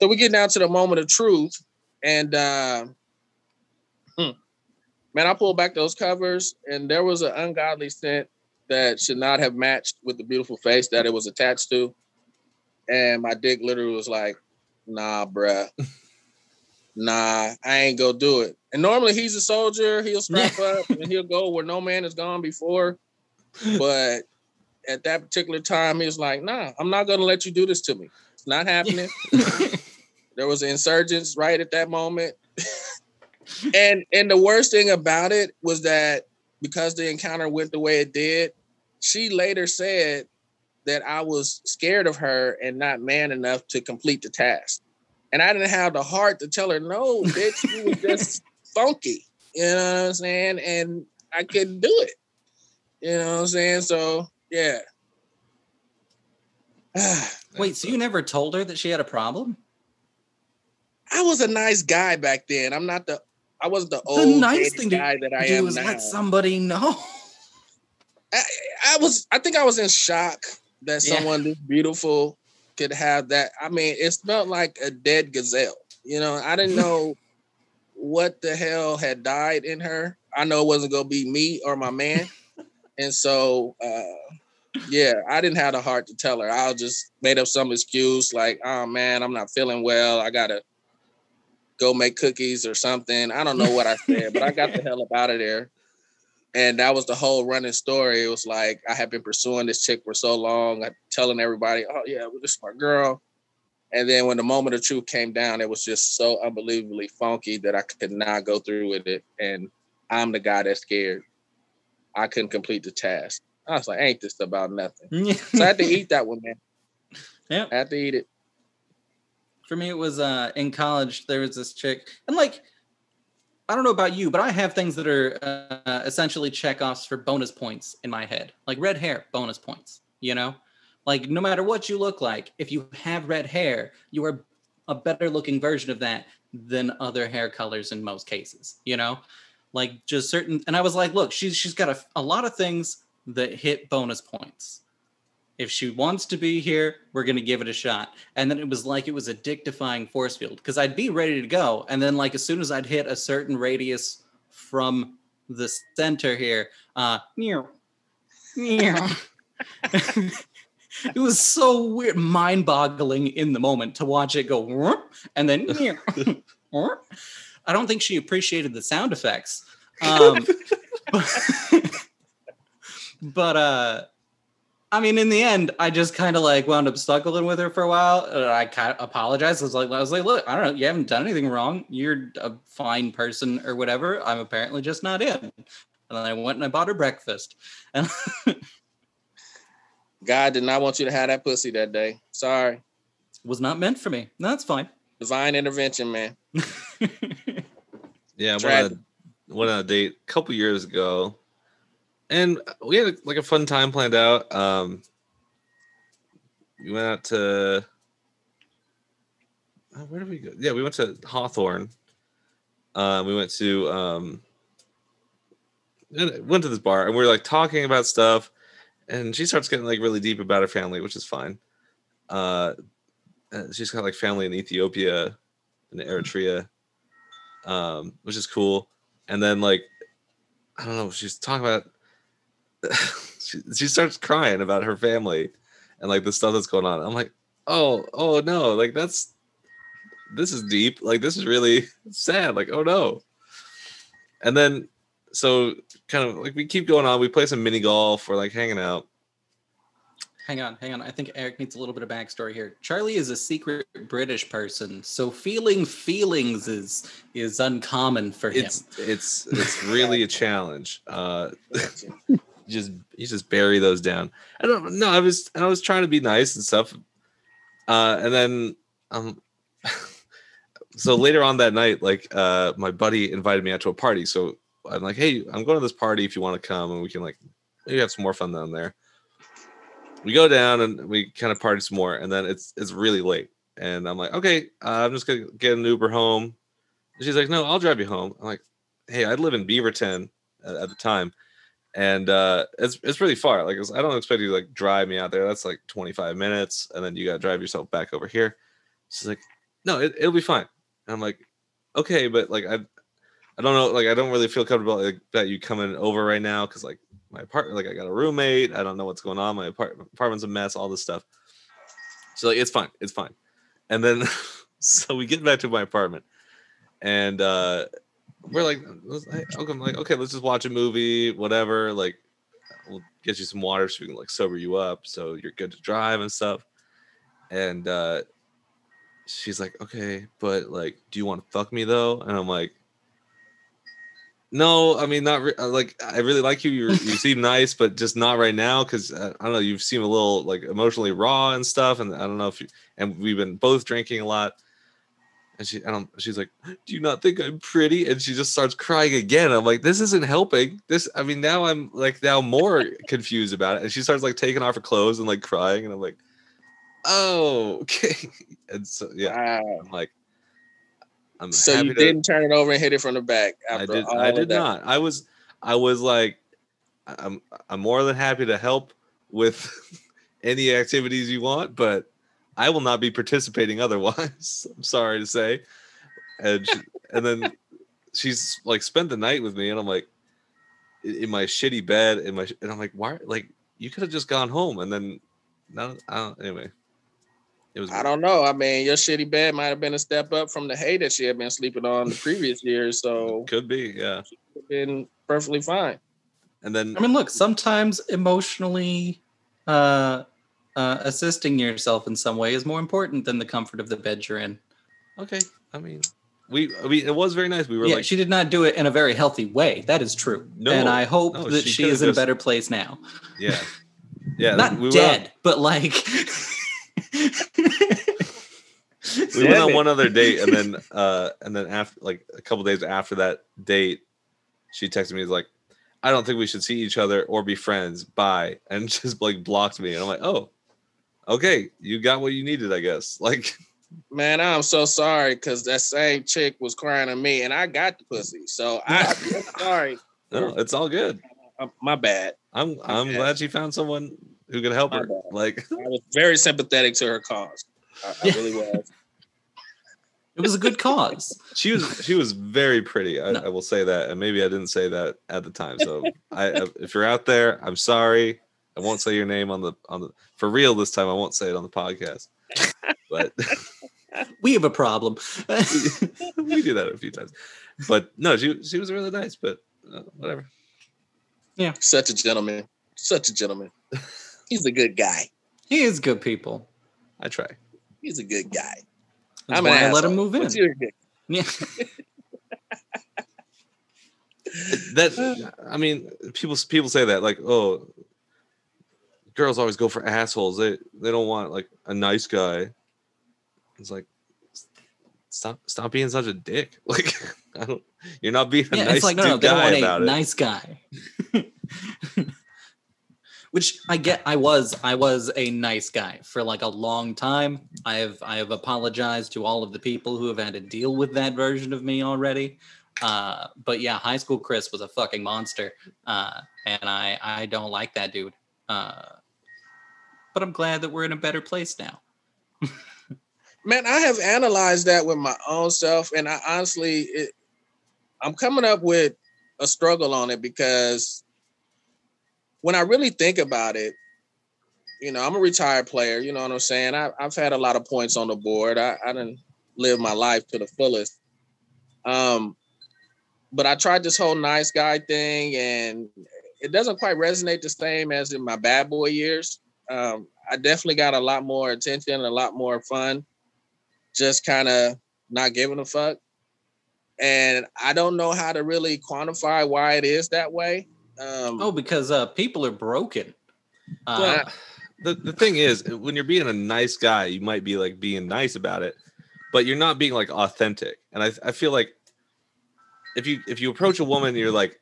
So we get down to the moment of truth, and uh, man, I pulled back those covers, and there was an ungodly scent that should not have matched with the beautiful face that it was attached to. And my dick literally was like, nah, bruh. nah, I ain't gonna do it. And normally he's a soldier, he'll strap up and he'll go where no man has gone before. But at that particular time, he was like, nah, I'm not gonna let you do this to me. It's not happening. there was insurgents right at that moment. and and the worst thing about it was that because the encounter went the way it did, she later said that I was scared of her and not man enough to complete the task. And I didn't have the heart to tell her, no, bitch, you was just funky. You know what I'm saying? And I couldn't do it. You know what I'm saying? So yeah. Wait, so you never told her that she had a problem? I was a nice guy back then. I'm not the I wasn't the The old nice dated thing guy that I am is now. let somebody know. I, I was I think I was in shock that Yeah. someone this beautiful could have that. I mean, it smelled like a dead gazelle. You know, I didn't know what the hell had died in her. I know it wasn't gonna be me or my man. and so uh yeah, I didn't have the heart to tell her. I just made up some excuse like, oh man, I'm not feeling well. I gotta go make cookies or something. I don't know what I said, but I got the hell up out of there. And that was the whole running story. It was like I had been pursuing this chick for so long, telling everybody, "Oh yeah, well, this is my girl." And then when the moment of truth came down, it was just so unbelievably funky that I could not go through with it. And I'm the guy that's scared. I couldn't complete the task. I was like, "Ain't this about nothing?" So I had to eat that one, man. Yeah. I had to eat it. For me, it was uh, in college. There was this chick, and like, I don't know about you, but I have things that are uh, essentially checkoffs for bonus points in my head, like red hair, bonus points. You know, like no matter what you look like, if you have red hair, you are a better looking version of that than other hair colors in most cases. You know, like just certain. And I was like, look, she's she's got a, a lot of things that hit bonus points if she wants to be here, we're gonna give it a shot. And then it was like it was a dick-defying force field because I'd be ready to go, and then like as soon as I'd hit a certain radius from the center here, uh, meow, meow. it was so weird, mind-boggling in the moment to watch it go, and then meow. I don't think she appreciated the sound effects. Um, but, but uh I mean, in the end, I just kind of like wound up struggling with her for a while. And I kind of apologized. I was like, I was like, look, I don't know, you haven't done anything wrong. You're a fine person or whatever. I'm apparently just not in. And then I went and I bought her breakfast. And God did not want you to have that pussy that day. Sorry. was not meant for me. No, That's fine. Divine intervention, man. Yeah, I went Tragic. went on a date a couple years ago, and we had like a fun time planned out. Um, we went out to oh, where did we go? Yeah, we went to Hawthorne. Um, we went to um, went to this bar, and we were like talking about stuff, and she starts getting like really deep about her family, which is fine. Uh, uh, she's got like family in Ethiopia and Eritrea um, which is cool. And then like, I don't know, she's talking about. she, she starts crying about her family and like the stuff that's going on. I'm like, oh, oh no, like that's this is deep. Like this is really sad. Like oh no. And then so kind of like we keep going on. We play some mini golf. We're like hanging out. Hang on, hang on. I think Eric needs a little bit of backstory here. Charlie is a secret British person, so feeling feelings is is uncommon for him. It's it's it's really a challenge. Uh, you just you just bury those down. I don't know. I was I was trying to be nice and stuff. Uh, and then um, so later on that night, like uh, my buddy invited me out to a party. So I'm like, hey, I'm going to this party if you want to come, and we can like maybe have some more fun down there. We go down and we kind of party some more, and then it's it's really late, and I'm like, okay, uh, I'm just gonna get an Uber home. And she's like, no, I'll drive you home. I'm like, hey, I live in Beaverton at, at the time, and uh, it's it's really far. Like, I don't expect you to like drive me out there. That's like 25 minutes, and then you gotta drive yourself back over here. She's like, no, it, it'll be fine. And I'm like, okay, but like I, I don't know, like I don't really feel comfortable like, that you coming over right now because like my apartment, like I got a roommate. I don't know what's going on. My apart- apartment's a mess. All this stuff. She's like, it's fine. It's fine. And then so we get back to my apartment, and uh we're like, I'm like, okay, let's just watch a movie, whatever. Like, we'll get you some water so we can like sober you up, so you're good to drive and stuff. And uh she's like, okay, but like, do you want to fuck me though? And I'm like, no, I mean, not re- uh, like I really like you. You're, you seem nice, but just not right now because uh, I don't know. You seem a little like emotionally raw and stuff, and I don't know if you. And we've been both drinking a lot. And she, and I'm, she's like, "Do you not think I'm pretty?" And she just starts crying again. I'm like, "This isn't helping." This, I mean, now I'm like now more confused about it. And she starts like taking off her clothes and like crying, and I'm like, "Oh, okay." And so yeah, Wow. I'm like, I'm So you to- didn't turn it over and hit it from the back. I did. I did not. I was. I was like, I'm. I'm more than happy to help with any activities you want, but I will not be participating otherwise. I'm sorry to say. And she, and then she's like spent the night with me, and I'm like, in in my shitty bed, in my and I'm like, why? Like you could have just gone home, and then no. I don't. Anyway, it was. I don't know. I mean, your shitty bed might have been a step up from the hay that she had been sleeping on the previous years, so Could be, yeah. it's been perfectly fine. And then I mean, look, sometimes emotionally uh, uh, assisting yourself in some way is more important than the comfort of the bed you're in. okay. I mean, we. I mean, it was very nice. We were yeah, like, she did not do it in a very healthy way. That is true. No, and I hope no, that she she, could've is in a better place now. yeah, yeah. not we were dead, on- but like. we went on one other date and then uh and then after like a couple days after that date she texted me is like i don't think we should see each other or be friends bye and just like blocked me and i'm like oh okay you got what you needed i guess like Man, I'm so sorry because that same chick was crying at me, and I got the pussy. So I, I'm sorry. no it's all good Uh, My bad. i'm i'm Okay. glad she found someone who could help My her bad. like I was very sympathetic to her cause. I, I really was. it was a good cause. she was she was very pretty I, No. I will say that and maybe i didn't say that at the time so i if you're out there i'm sorry i won't say your name on the on the for real this time i won't say it on the podcast but We have a problem. we do that a few times but no she she was really nice but uh, whatever Yeah, Such a gentleman. Such a gentleman. He's a good guy. He is good people. I try. He's a good guy. That's I'm why I let him move in. but you're. Yeah. That I mean, people people say that like, oh, girls always go for assholes. They they don't want like a nice guy. It's like stop stop being such a dick. Like I don't you're not being a yeah, nice it's like no, no, they don't guy want about a nice guy. Which I get. I was I was a nice guy for like a long time. I have I have apologized to all of the people who have had to deal with that version of me already. Uh, but yeah, high school Chris was a fucking monster, uh, and I I don't like that dude. Uh, but I'm glad that we're in a better place now. Man, I have analyzed that with my own self, and I honestly, it, I'm coming up with a struggle on it because when I really think about it, you know, I'm a retired player. You know what I'm saying? I, I've had a lot of points on the board. I, I didn't live my life to the fullest. Um, but I tried this whole nice guy thing, and it doesn't quite resonate the same as in my bad boy years. Um, I definitely got a lot more attention, and a lot more fun, just kind of not giving a fuck. And I don't know how to really quantify why it is that way. Um, Oh, because uh, people are broken. Uh, Well, the, the thing is, when you're being a nice guy, you might be like being nice about it, but you're not being like authentic. And I, I feel like if you if you approach a woman, and you're like,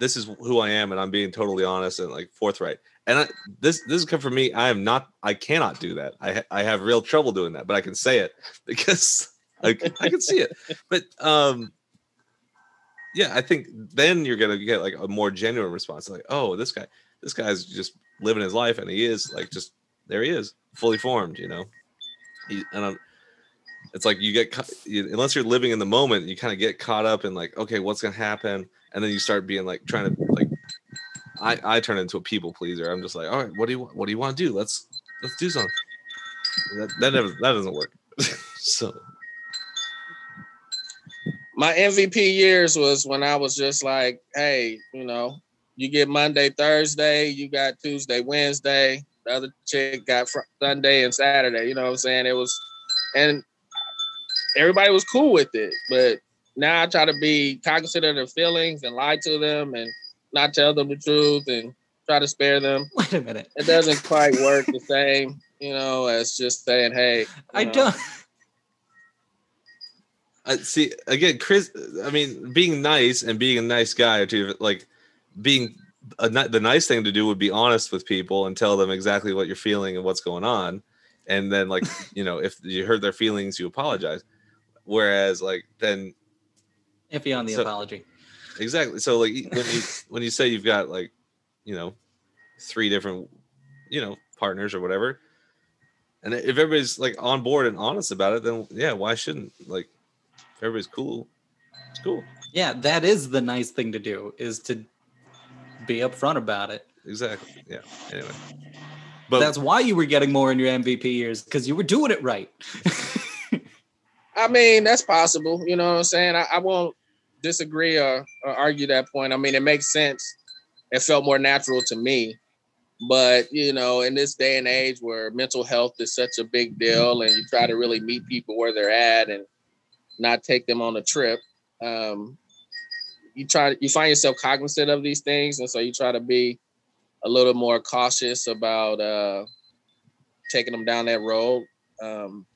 this is who I am, and I'm being totally honest and like forthright. And I, this this has come from me. I am not. I cannot do that. I I have real trouble doing that, but I can say it because i can see it. But um, yeah, I think then you're gonna get like a more genuine response. Like, oh, this guy, this guy's just living his life, and he is like just there. He is fully formed, you know. He, and I'm, it's like you get unless you're living in the moment, you kind of get caught up in like, okay, what's gonna happen, and then you start being like trying to like. I I turn into a people pleaser. I'm just like, all right, what do you what do you want to do? Let's let's do something. That that never that doesn't work. so my MVP years was when I was just like, hey, you know, you get Monday, Thursday, you got Tuesday, Wednesday. The other chick got fr- Sunday and Saturday. You know what I'm saying? It was, and everybody was cool with it. But now I try to be cognizant of their feelings and lie to them and not tell them the truth and try to spare them. wait a minute. It doesn't quite work the same, you know, as just saying, hey, I know. don't. I see again, Chris. I mean, being nice and being a nice guy are two like being a, the nice thing to do would be honest with people and tell them exactly what you're feeling and what's going on, and then like you know if you hurt their feelings, you apologize. Whereas like then Iffy on the So- apology. Exactly so like when you when you say you've got like you know three different you know partners or whatever, and if everybody's like on board and honest about it, then yeah, why shouldn't like if everybody's cool? It's cool. Yeah, that is the nice thing to do is to be upfront about it. Exactly. Yeah. Anyway. But That's why you were getting more in your MVP years because you were doing it right. I mean, that's possible. You know what I'm saying? I, I won't disagree or, or argue that point. I mean, it makes sense. It felt more natural to me. But, you know, in this day and age where mental health is such a big deal and you try to really meet people where they're at and not take them on a trip, um, you try you find yourself cognizant of these things. And so you try to be a little more cautious about uh, taking them down that road. Um,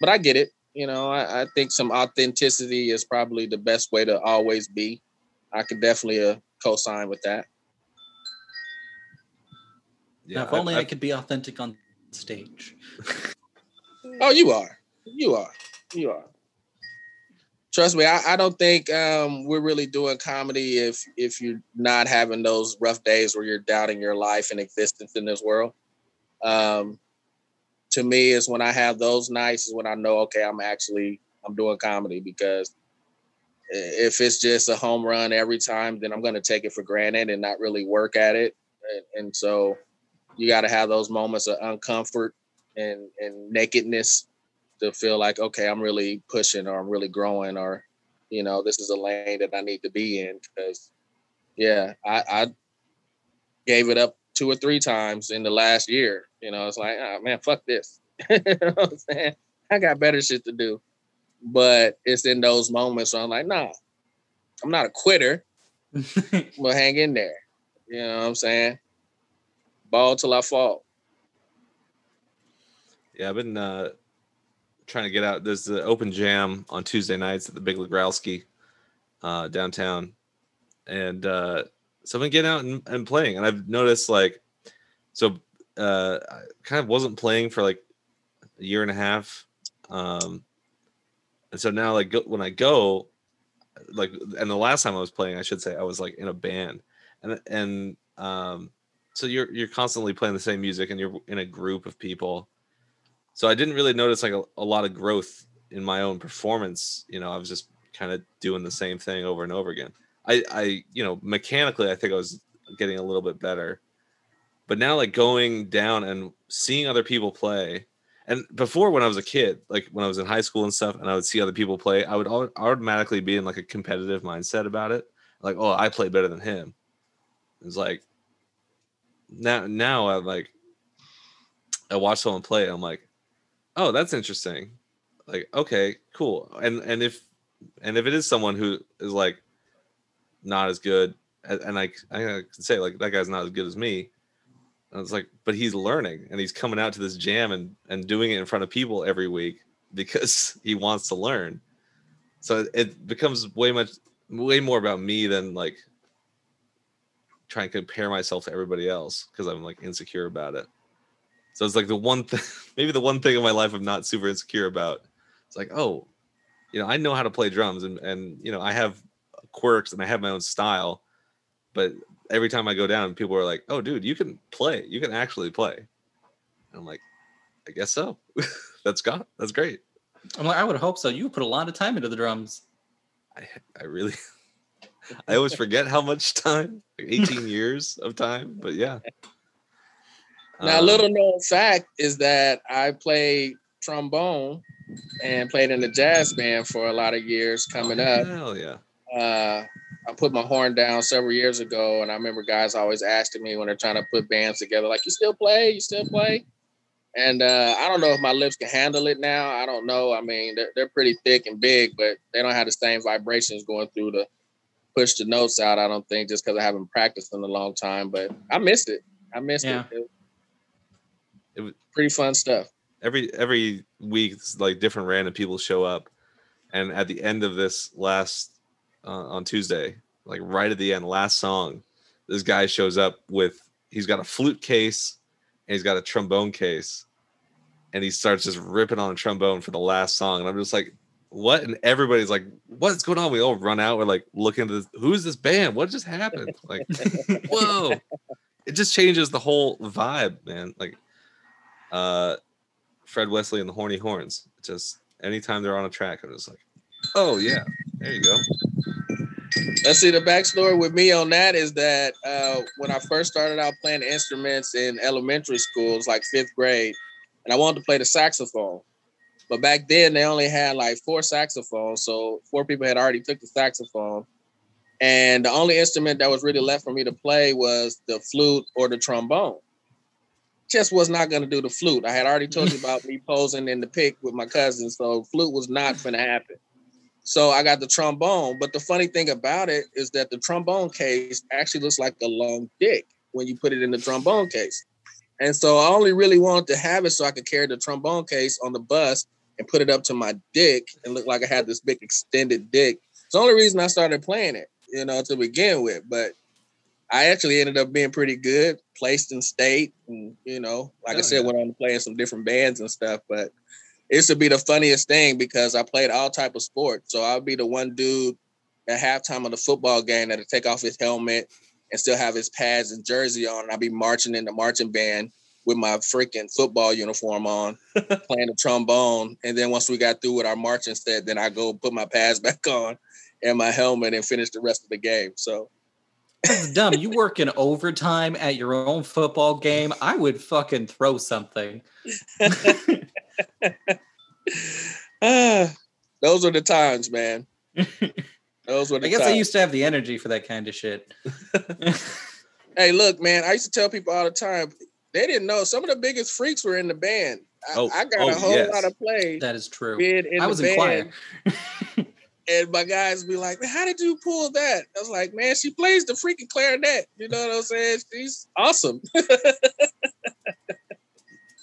but I get it you know I, I think some authenticity is probably the best way to always be. I could definitely uh, co-sign with that. Now, if only I, could be authentic on stage. oh you are. You are. You are. Trust me i, I don't think um, we're really doing comedy if if you're not having those rough days where you're doubting your life and existence in this world. Um, to me is when i have those nights is when i know okay i'm actually i'm doing comedy because if it's just a home run every time then i'm going to take it for granted and not really work at it and, and so you got to have those moments of uncomfort and, and nakedness to feel like okay i'm really pushing or i'm really growing or you know this is a lane that i need to be in because yeah i, I gave it up two or three times in the last year. You know, it's like, oh man, fuck this. you know what I'm saying? I got better shit to do. But it's in those moments where I'm like, nah, I'm not a quitter, but hang in there. You know what I'm saying? Ball till I fall. Yeah, I've been uh, trying to get out. There's the open jam on Tuesday nights at the Big Legrowski uh, downtown, and uh, so I've been getting out and, and playing. And I've noticed like, so uh, I kind of wasn't playing for like a year and a half, um, and so now like go, when I go, like, and the last time I was playing, I should say I was like in a band, and and um, so you're you're constantly playing the same music, and you're in a group of people so I didn't really notice like a, a lot of growth in my own performance. You know, I was just kind of doing the same thing over and over again. I, I, you know, mechanically, I think I was getting a little bit better, but now like going down and seeing other people play. And before, when I was a kid, like when I was in high school and stuff, and I would see other people play, I would automatically be in like a competitive mindset about it. Like, oh, I play better than him. It's like now, now I'm like, I watch someone play, I'm like, oh that's interesting like okay cool and and if and if it is someone who is like not as good and, and I, I can say like that guy's not as good as me I was like but he's learning and he's coming out to this jam and and doing it in front of people every week because he wants to learn so it becomes way much way more about me than like trying to compare myself to everybody else because i'm like insecure about it so it's like the one thing, maybe the one thing in my life I'm not super insecure about. It's like, oh, you know, I know how to play drums and and you know, I have quirks and I have my own style. But every time I go down, people are like, "Oh, dude, you can play. You can actually play." And I'm like, I guess so. that's got that's great. I'm like, I would hope so. You put a lot of time into the drums. I I really I always forget how much time, like 18 years of time, but yeah. Now, a Um, little known fact is that I played trombone and played in the jazz band for a lot of years coming up. Hell yeah. Uh, I put my horn down several years ago, and I remember guys always asking me when they're trying to put bands together, like, "You still play? You still play?" And uh, I don't know if my lips can handle it now. I don't know. I mean, they're, they're pretty thick and big, but they don't have the same vibrations going through to push the notes out. I don't think just because I haven't practiced in a long time. But I missed it. I missed Yeah. it. it. It was- Pretty fun stuff. every every week it's like different random people show up and at the end of this last uh, on tuesday like right at the end last song this guy shows up with he's got a flute case and he's got a trombone case and he starts just ripping on a trombone for the last song. And i'm just like what? And everybody's like what's going on? We all run out. We're like looking at this who's this band? What just happened? Like whoa. It just changes the whole vibe man. Like uh Fred Wesley and the Horny Horns. Just anytime they're on a track, I'm just like, oh yeah, there you go. Let's see the backstory with me on that is that uh, when I first started out playing instruments in elementary schools, like fifth grade, and I wanted to play the saxophone. But back then they only had like four saxophones, so four people had already took the saxophone. And the only instrument that was really left for me to play was the flute or the trombone. Just was not going to do the flute. I had already told you about me posing in the pic with my cousin, so flute was not going to happen. So I got the trombone. But the funny thing about it is that the trombone case actually looks like a long dick when you put it in the trombone case. And so I only really wanted to have it so I could carry the trombone case on the bus and put it up to my dick and look like I had this big extended dick. It's the only reason I started playing it, you know, to begin with. But I actually ended up being pretty good, placed in state, and you know, like I Oh, said, yeah. went on to play in some different bands and stuff. But it used to be the funniest thing because I played all type of sports. So I'll be the one dude at halftime of the football game that'll take off his helmet and still have his pads and jersey on. And I'll be marching in the marching band with my freaking football uniform on, playing the trombone. And then once we got through with our marching set, then I go put my pads back on and my helmet and finish the rest of the game. So That's dumb. You work in overtime at your own football game. I would fucking throw something. ah, those are the times, man. Those were the I guess I used to have the energy for that kind of shit. Hey, look, man, I used to tell people all the time, they didn't know some of the biggest freaks were in the band. I, Oh, I got oh, a whole yes. lot of play That is true. being in I the was in band. choir. And my guys be like, man, how did you pull that? I was like, man, she plays the freaking clarinet. You know what I'm saying? She's awesome.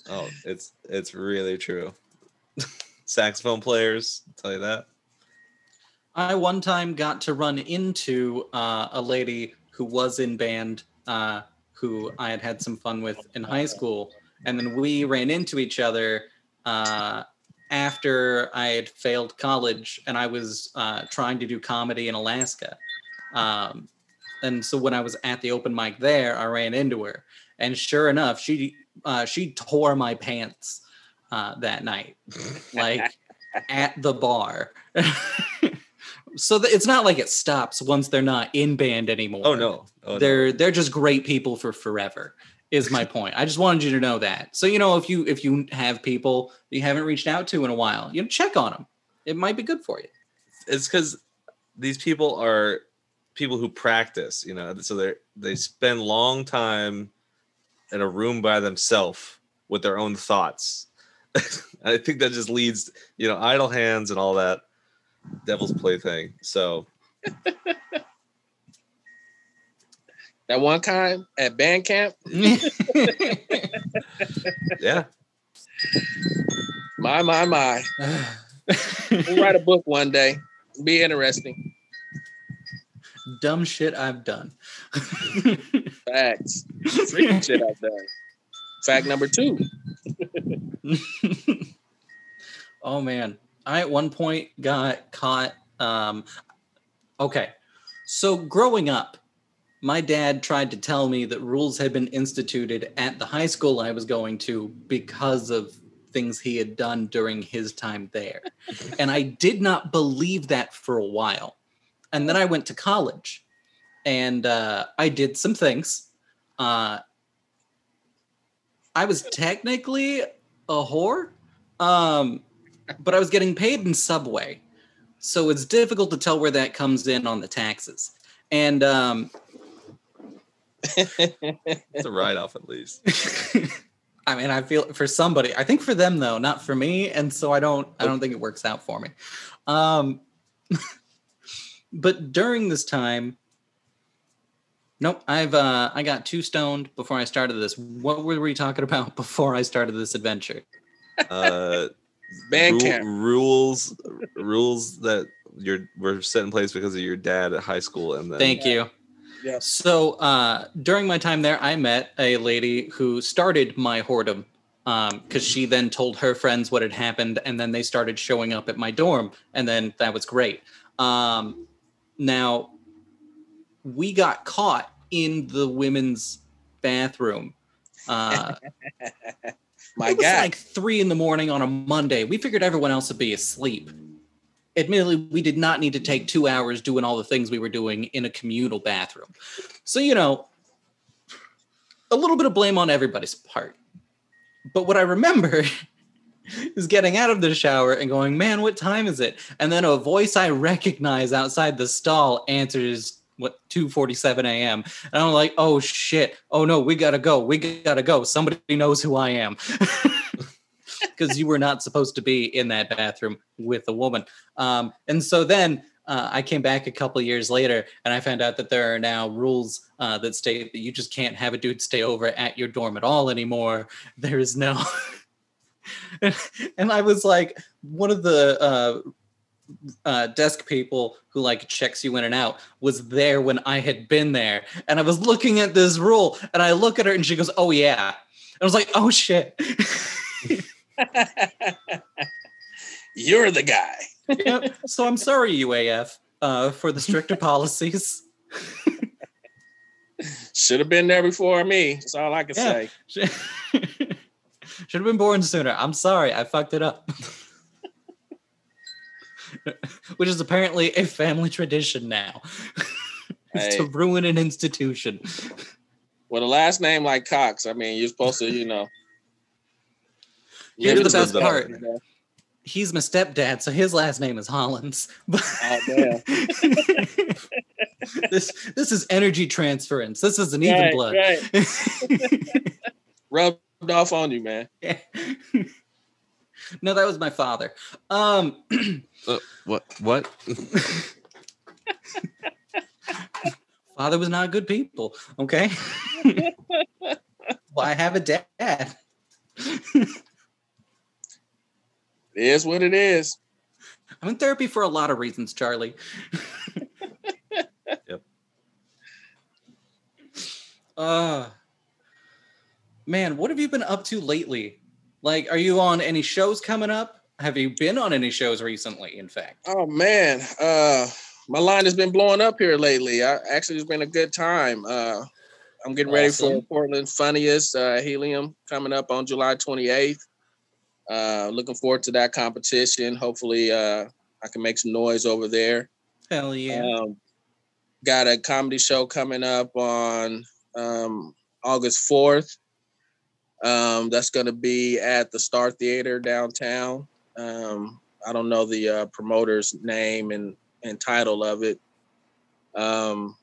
Oh, it's it's really true. Saxophone players, I'll tell you that. I one time got to run into uh, a lady who was in band, uh, who I had had some fun with in high school, and then we ran into each other uh, after I had failed college, and I was uh, trying to do comedy in Alaska. Um, and so when I was at the open mic there, I ran into her, and sure enough, she uh, she tore my pants uh, that night, like at the bar. so th- it's not like it stops once they're not in band anymore. Oh no. Oh, they're they're just great people for forever. Is my point. I just wanted you to know that. So you know, if you if you have people you haven't reached out to in a while, you know, check on them. It might be good for you. it's because these people are people who practice, you know, so they they spend long time in a room by themselves with their own thoughts. I think that just leads, you know, idle hands and all that devil's plaything. So That one time at band camp, yeah, my, my, my. We'll write a book one day. Be interesting. Dumb shit I've done. Facts. Freaking shit I've done. Fact number two. oh man i at one point got caught um okay so growing up my dad tried to tell me that rules had been instituted at the high school i was going to because of things he had done during his time there and i did not believe that for a while and then i went to college and uh, i did some things uh, i was technically a whore um, but I was getting paid in Subway, so it's difficult to tell where that comes in on the taxes. And um, it's a write off at least. I mean, I feel for somebody. I think for them though, not for me, and so I don't. I don't think it works out for me. Um, but during this time, nope. I've uh, I got too stoned before I started this. What were we talking about before I started this adventure? Uh, Band ru- camp. rules rules that you're were set in place because of your dad at high school and then Thank you. Yeah. So uh, during my time there, I met a lady who started my whoredom because she then told her friends what had happened, and then they started showing up at my dorm, and then that was great. Um, now, we got caught in the women's bathroom. Uh, My it was God. like three in the morning on a Monday. We figured everyone else would be asleep. Admittedly, we did not need to take two hours doing all the things we were doing in a communal bathroom. So, you know, a little bit of blame on everybody's part. But what I remember is getting out of the shower and going, man, what time is it? And then a voice I recognize outside the stall answers, what, 2.47 a.m. And I'm like, oh shit. Oh no, we gotta go. We gotta go. Somebody knows who I am. Because you were not supposed to be in that bathroom with a woman. Um, and so then uh, I came back a couple years later and I found out that there are now rules uh, that state that you just can't have a dude stay over at your dorm at all anymore. There is no. and I was like, one of the uh, uh, desk people who like checks you in and out was there when I had been there, and I was looking at this rule, and I look at her, and she goes, "Oh yeah," and I was like, "Oh shit." You're the guy. Yep. So I'm sorry, UAF, uh, for the stricter policies. Should have been there before me. That's all I can Yeah. say. Should have been born sooner. I'm sorry, I fucked it up. Which is apparently a family tradition now. is to ruin an institution. With a last name like Cox, I mean, you're supposed to, you know. Here's the best the- part. He's my stepdad, so his last name is Hollins. Oh, damn. this this is energy transference. This isn't even Right, blood. Rubbed off on you, man. no, that was my father. Um, Uh, what? What? father was not good people. Okay. well, I have a dad. It is what it is. I'm in therapy for a lot of reasons, Charlie. Yep. Uh man, what have you been up to lately? Like, are you on any shows coming up? Have you been on any shows recently, in fact? Oh man, uh, my line has been blowing up here lately. I actually it's been a good time. Uh, I'm getting ready for Portland Funniest uh, Helium coming up on July 28th. Uh, looking forward to that competition. Hopefully, uh, I can make some noise over there. Hell yeah. Um, got a comedy show coming up on um, August 4th. Um, that's going to be at the Star Theater downtown. Um, I don't know the uh, promoter's name and, and title of it. Um,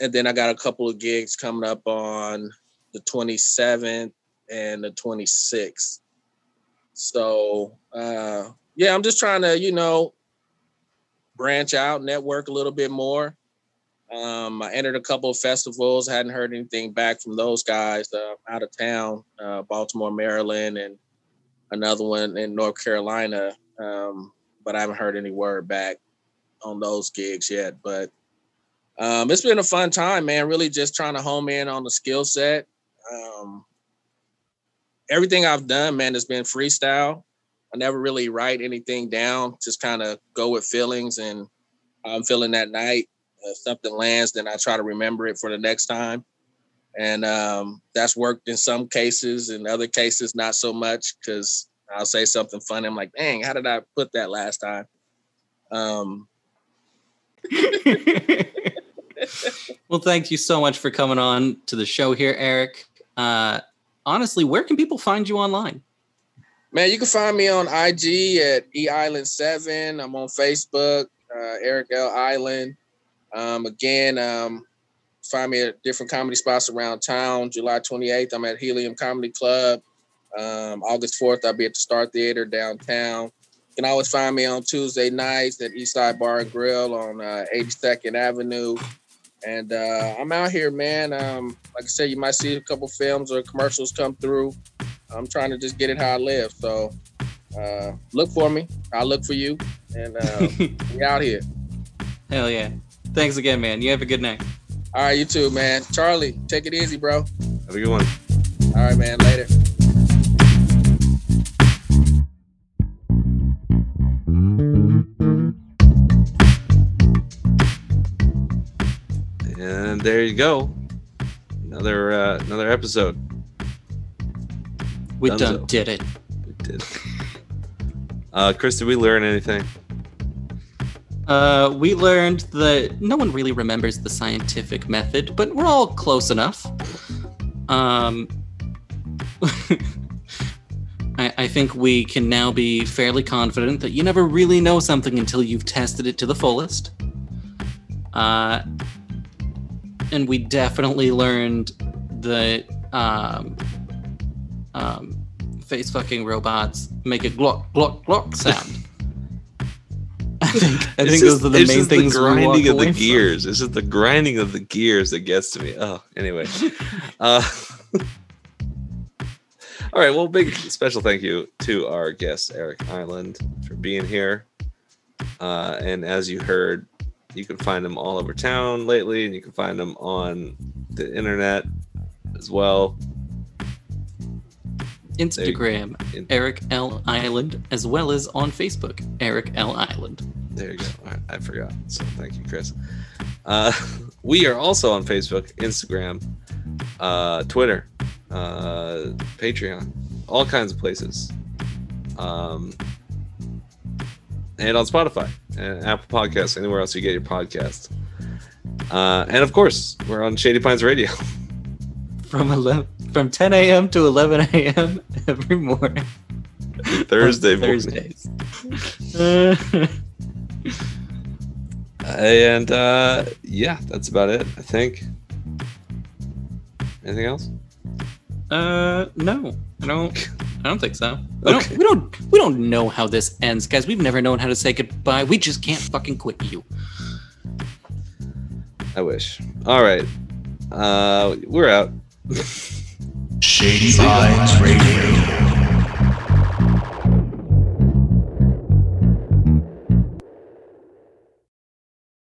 and then I got a couple of gigs coming up on the 27th and the 26th. So, uh, yeah, I'm just trying to, you know, branch out, network a little bit more. Um, I entered a couple of festivals. hadn't heard anything back from those guys uh, out of town, uh, Baltimore, Maryland, and another one in North Carolina. Um, but I haven't heard any word back on those gigs yet. But um, it's been a fun time, man. Really just trying to home in on the skill set. Um, everything I've done, man, has been freestyle. I never really write anything down, just kind of go with feelings and I'm feeling that night. If something lands, then I try to remember it for the next time. And um, that's worked in some cases, in other cases, not so much because I'll say something funny. I'm like, dang, how did I put that last time? Um, well, thank you so much for coming on to the show here, Eric. Uh, honestly, where can people find you online? Man, you can find me on IG at E Island Seven. I'm on Facebook, uh, Eric L Island. Um, again, um, find me at different comedy spots around town. July 28th, I'm at Helium Comedy Club. Um, August 4th, I'll be at the Star Theater downtown. You can always find me on Tuesday nights at Eastside Bar and Grill on uh, 82nd Avenue. And uh, I'm out here, man. Um, like I said, you might see a couple films or commercials come through. I'm trying to just get it how I live. So uh, look for me. I'll look for you. And uh, we out here. Hell yeah. Thanks again, man. You have a good night. All right, you too, man. Charlie, take it easy, bro. Have a good one. All right, man. Later. And there you go. Another uh, another episode. We Dunzo. done did it. We did. Uh, Chris, did we learn anything? Uh, we learned that no one really remembers the scientific method, but we're all close enough. Um, I, I think we can now be fairly confident that you never really know something until you've tested it to the fullest. Uh, and we definitely learned that um, um, face fucking robots make a glock glock glock sound. I think I think just- those are the main just things The grinding of the from. gears. It's just the grinding of the gears that gets to me. Oh, anyway. uh, all right. Well, big special thank you to our guest Eric Island for being here. Uh, and as you heard, you can find him all over town lately, and you can find him on the internet as well. Instagram, In- Eric L. Island, as well as on Facebook, Eric L. Island. There you go. Right, I forgot. So thank you, Chris. Uh, we are also on Facebook, Instagram, uh, Twitter, uh, Patreon, all kinds of places. Um, and on Spotify and Apple Podcasts, anywhere else you get your podcasts. Uh, and of course, we're on Shady Pines Radio. From 11, from 10 a.m. to 11 a.m. every morning. Thursday. Thursdays. Uh, And uh, yeah, that's about it. I think. Anything else? Uh, no, I don't. I don't think so. We, Okay. don't, we don't. We don't know how this ends, guys. We've never known how to say goodbye. We just can't fucking quit you. I wish. All right. Uh, we're out. Shady Pines Radio.